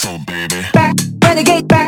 soul, baby. Back, renegade, back.